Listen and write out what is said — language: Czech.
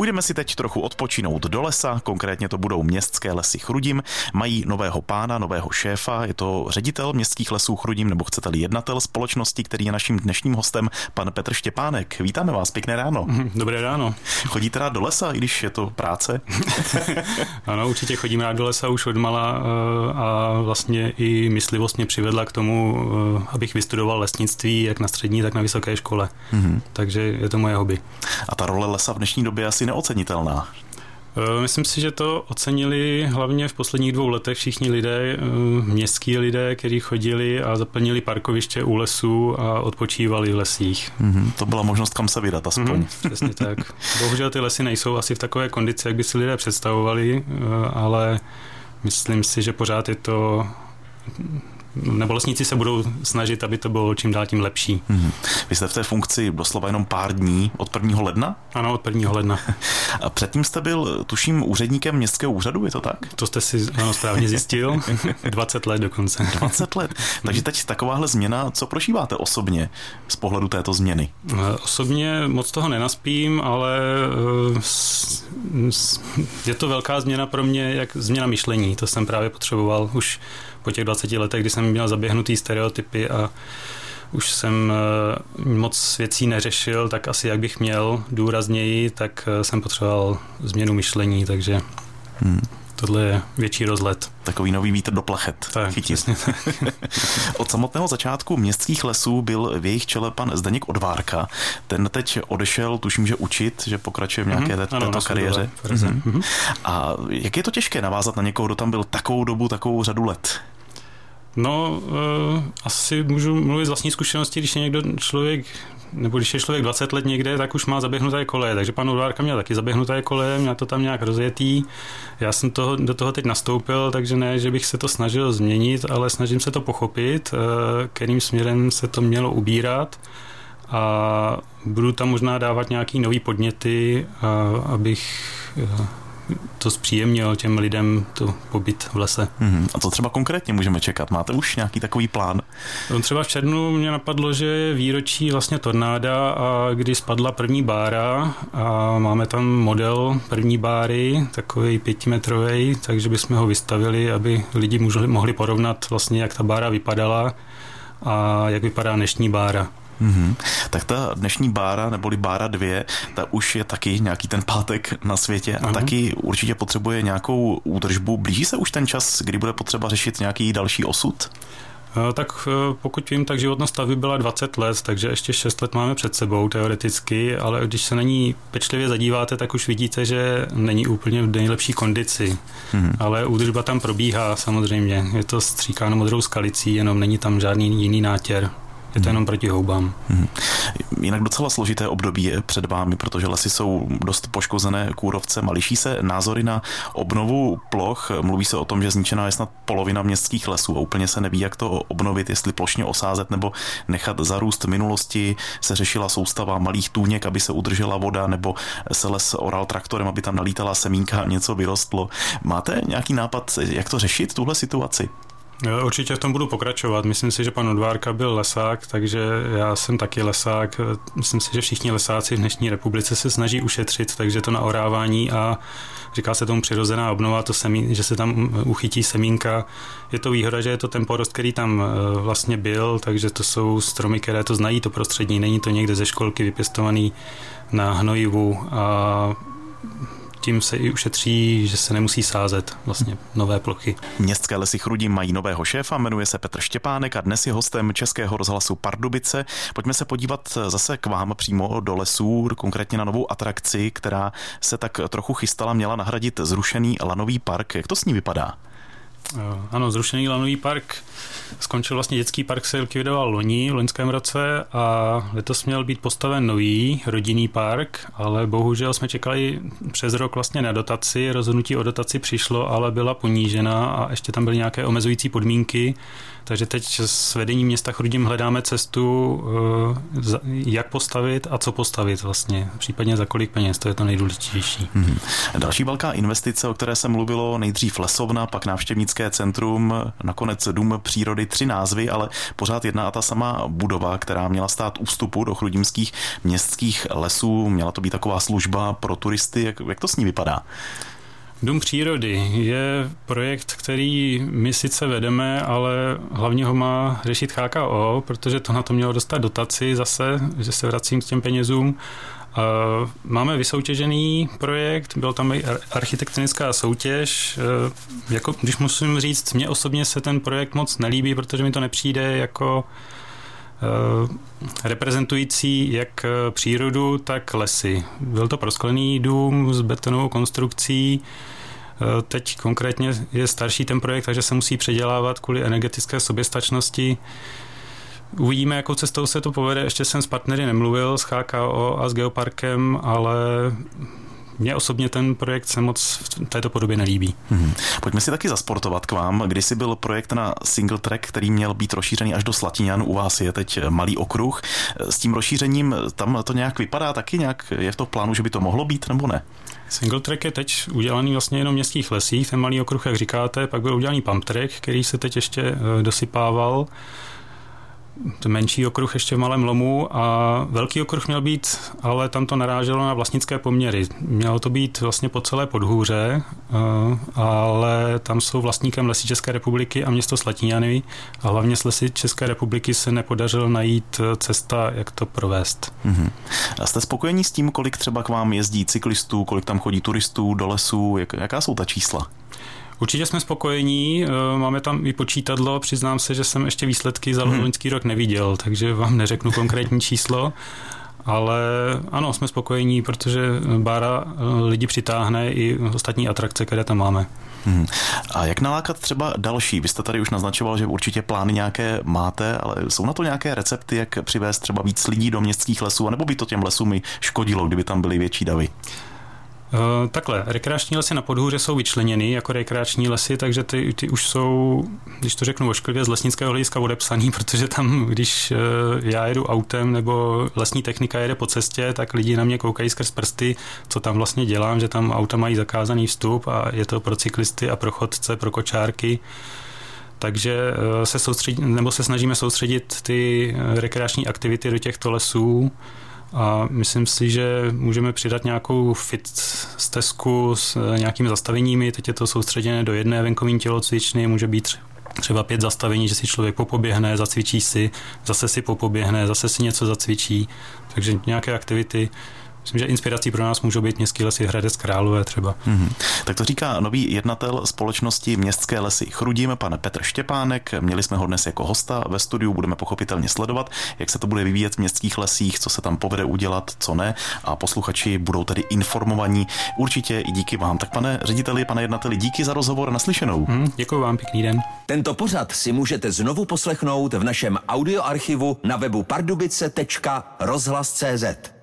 Půjdeme si teď trochu odpočinout do lesa, konkrétně to budou městské lesy Chrudim. Mají nového pána, nového šéfa, je to ředitel městských lesů Chrudim, nebo chcete-li jednatel společnosti, který je naším dnešním hostem, pan Petr Štěpánek. Vítáme vás, pěkné ráno. Dobré ráno. Chodíte rád do lesa, i když je to práce? ano, určitě chodím rád do lesa už od mala eh, a vlastně i myslivost mě přivedla k tomu, eh, abych vystudoval lesnictví jak na střední, tak na vysoké škole. Mm-hmm. Takže je to moje hobby. A ta role lesa v dnešní době asi neocenitelná. Eh, myslím si, že to ocenili hlavně v posledních dvou letech všichni lidé, městskí lidé, kteří chodili a zaplnili parkoviště u lesů a odpočívali v lesích. Mm-hmm, to byla možnost, kam se vydat aspoň. Mm-hmm, přesně tak. Bohužel ty lesy nejsou asi v takové kondici, jak by si lidé představovali, ale myslím si, že pořád je to nebo lesníci se budou snažit, aby to bylo čím dál tím lepší. Hmm. Vy jste v té funkci doslova jenom pár dní od 1. ledna? Ano, od 1. ledna. A předtím jste byl, tuším, úředníkem městského úřadu, je to tak? To jste si ano, správně zjistil. 20 let dokonce. 20 let. Takže teď takováhle změna, co prožíváte osobně z pohledu této změny? Eh, osobně moc toho nenaspím, ale eh, je to velká změna pro mě, jak změna myšlení. To jsem právě potřeboval už po těch 20 letech, kdy jsem měl zaběhnutý stereotypy a už jsem eh, moc věcí neřešil, tak asi jak bych měl důrazněji, tak eh, jsem potřeboval změnu myšlení, takže hmm. tohle je větší rozlet. Takový nový vítr do plachet. Tak, chytit. Od samotného začátku městských lesů byl v jejich čele pan Zdeněk Odvárka. Ten teď odešel, tuším, že učit, že pokračuje v nějaké mm-hmm, této ano, kariéře. Mm-hmm. A jak je to těžké navázat na někoho, kdo tam byl takovou dobu, takovou řadu let? No, uh, asi můžu mluvit z vlastní zkušenosti, když je někdo člověk, nebo když je člověk 20 let někde, tak už má zaběhnuté koleje. Takže pan Udvárka měl taky zaběhnuté koleje, měl to tam nějak rozjetý. Já jsem toho, do toho teď nastoupil, takže ne, že bych se to snažil změnit, ale snažím se to pochopit, uh, kterým směrem se to mělo ubírat a budu tam možná dávat nějaký nový podněty, uh, abych uh, to zpříjemnil těm lidem to pobyt v lese. Mm-hmm. A co třeba konkrétně můžeme čekat? Máte už nějaký takový plán? No, třeba v červnu mě napadlo, že je výročí vlastně tornáda a kdy spadla první bára a máme tam model první báry, takový pětimetrový, takže bychom ho vystavili, aby lidi mohli porovnat vlastně, jak ta bára vypadala a jak vypadá dnešní bára. Mm-hmm. Tak ta dnešní bára, neboli bára 2, ta už je taky nějaký ten pátek na světě a mm-hmm. taky určitě potřebuje nějakou údržbu. Blíží se už ten čas, kdy bude potřeba řešit nějaký další osud? Eh, tak eh, pokud vím, tak životnost stavby byla 20 let, takže ještě 6 let máme před sebou teoreticky, ale když se na ní pečlivě zadíváte, tak už vidíte, že není úplně v nejlepší kondici. Mm-hmm. Ale údržba tam probíhá samozřejmě. Je to stříkáno modrou skalicí, jenom není tam žádný jiný nátěr. Je to jenom proti houbám. Hmm. Jinak docela složité období je před vámi, protože lesy jsou dost poškozené kůrovcem a liší se názory na obnovu ploch. Mluví se o tom, že zničená je snad polovina městských lesů a úplně se neví, jak to obnovit, jestli plošně osázet nebo nechat zarůst. Minulosti se řešila soustava malých tůněk, aby se udržela voda, nebo se les oral traktorem, aby tam nalítala semínka a něco vyrostlo. Máte nějaký nápad, jak to řešit, tuhle situaci? Určitě v tom budu pokračovat. Myslím si, že pan Odvárka byl lesák, takže já jsem taky lesák. Myslím si, že všichni lesáci v dnešní republice se snaží ušetřit, takže to na orávání a říká se tomu přirozená obnova, to semí, že se tam uchytí semínka. Je to výhoda, že je to ten porost, který tam eh, vlastně byl, takže to jsou stromy, které to znají, to prostředí. Není to někde ze školky vypěstovaný na hnojivu a tím se i ušetří, že se nemusí sázet vlastně nové plochy. Městské lesy Chrudí mají nového šéfa, jmenuje se Petr Štěpánek a dnes je hostem Českého rozhlasu Pardubice. Pojďme se podívat zase k vám přímo do lesů, konkrétně na novou atrakci, která se tak trochu chystala, měla nahradit zrušený lanový park. Jak to s ní vypadá? Eh, ano, zrušený lanový park skončil vlastně dětský park se likvidoval loni, v loňském roce a letos měl být postaven nový rodinný park, ale bohužel jsme čekali přes rok vlastně na dotaci, rozhodnutí o dotaci přišlo, ale byla ponížena a ještě tam byly nějaké omezující podmínky, takže teď s vedením města Chrudim hledáme cestu, eh, jak postavit a co postavit vlastně, případně za kolik peněz, to je to nejdůležitější. Hmm. Další velká investice, o které se mluvilo, nejdřív lesovna, pak návštěvnické centrum, nakonec Dům přírody, tři názvy, ale pořád jedna a ta sama budova, která měla stát ústupu do chrudimských městských lesů. Měla to být taková služba pro turisty. Jak, jak to s ní vypadá? Dům přírody je projekt, který my sice vedeme, ale hlavně ho má řešit HKO, protože to na to mělo dostat dotaci zase, že se vracím k těm penězům. Máme vysoutěžený projekt, byl tam i architektonická soutěž. E, jako, když musím říct, mně osobně se ten projekt moc nelíbí, protože mi to nepřijde jako e, reprezentující jak přírodu, tak lesy. Byl to prosklený dům s betonovou konstrukcí, Teď konkrétně je starší ten projekt, takže se musí předělávat kvůli energetické soběstačnosti. Uvidíme, jakou cestou se to povede. Ještě jsem s partnery nemluvil, s HKO a s Geoparkem, ale mně osobně ten projekt se moc v této podobě nelíbí. Hmm. Pojďme si taky zasportovat k vám. Kdysi byl projekt na single track, který měl být rozšířený až do Slatiňan, u vás je teď malý okruh. S tím rozšířením tam to nějak vypadá taky, nějak je v to plánu, že by to mohlo být nebo ne? Single track je teď udělaný vlastně jenom v městských lesích, ten malý okruh, jak říkáte, pak byl udělaný pump track, který se teď ještě eh, menší okruh ještě v malém lomu a velký okruh měl být, ale tam to naráželo na vlastnické poměry. Mělo to být vlastně po celé podhůře, eh, ale tam jsou vlastníkem lesy České republiky a město Slatíňany a hlavně z lesy České republiky se nepodařilo najít eh, cesta, jak to provést. Mm-hmm. A jste spokojení s tím, kolik třeba k vám jezdí cyklistů, kolik tam chodí turistů do lesů, jak, jaká jsou ta čísla? Určitě jsme spokojení, eh, máme tam i počítadlo, přiznám se, že jsem ještě výsledky za hmm. loňský rok neviděl, takže vám neřeknu konkrétní číslo, ale ano, jsme spokojení, protože Bára eh, lidi přitáhne i ostatní atrakce, které tam máme. Hmm. A jak nalákat třeba další? Vy jste tady už naznačoval, že určitě plány nějaké máte, ale jsou na to nějaké recepty, jak přivést třeba víc lidí do městských lesů, anebo by to těm lesům i škodilo, kdyby tam byly větší davy? Uh, takhle, rekreační lesy na podhůře jsou vyčleněny jako rekreační lesy, takže ty, ty už jsou, když to řeknu ošklivě, z lesnického hlediska odepsaný, protože tam, když uh, já jedu autem nebo lesní technika jede po cestě, tak lidi na mě koukají skrz prsty, co tam vlastně dělám, že tam auta mají zakázaný vstup a je to pro cyklisty a pro chodce, pro kočárky. Takže uh, se soustředí, nebo se snažíme soustředit ty rekreační aktivity do těchto lesů, a myslím si, že můžeme přidat nějakou fit stezku s eh, nějakými zastaveními. Teď je to soustředěné do jedné venkovní tělocvičny, může být třeba pět zastavení, že si člověk popoběhne, zacvičí si, zase si popoběhne, zase si něco zacvičí. Takže nějaké aktivity Myslím, že inspirací pro nás můžou být městské lesy Hradec Králové třeba. Mm-hmm. Tak to říká nový jednatel společnosti Městské lesy Chrudím, pan Petr Štěpánek. Měli jsme ho dnes jako hosta ve studiu, budeme pochopitelně sledovat, jak se to bude vyvíjet v městských lesích, co se tam povede udělat, co ne. A posluchači budou tedy informovaní. Určitě i díky vám. Tak pane řediteli, pane jednateli, díky za rozhovor naslyšenou. Mm, děkuji vám, pěkný den. Tento pořad si můžete znovu poslechnout v našem audioarchivu na webu pardubice.rozhlas.cz.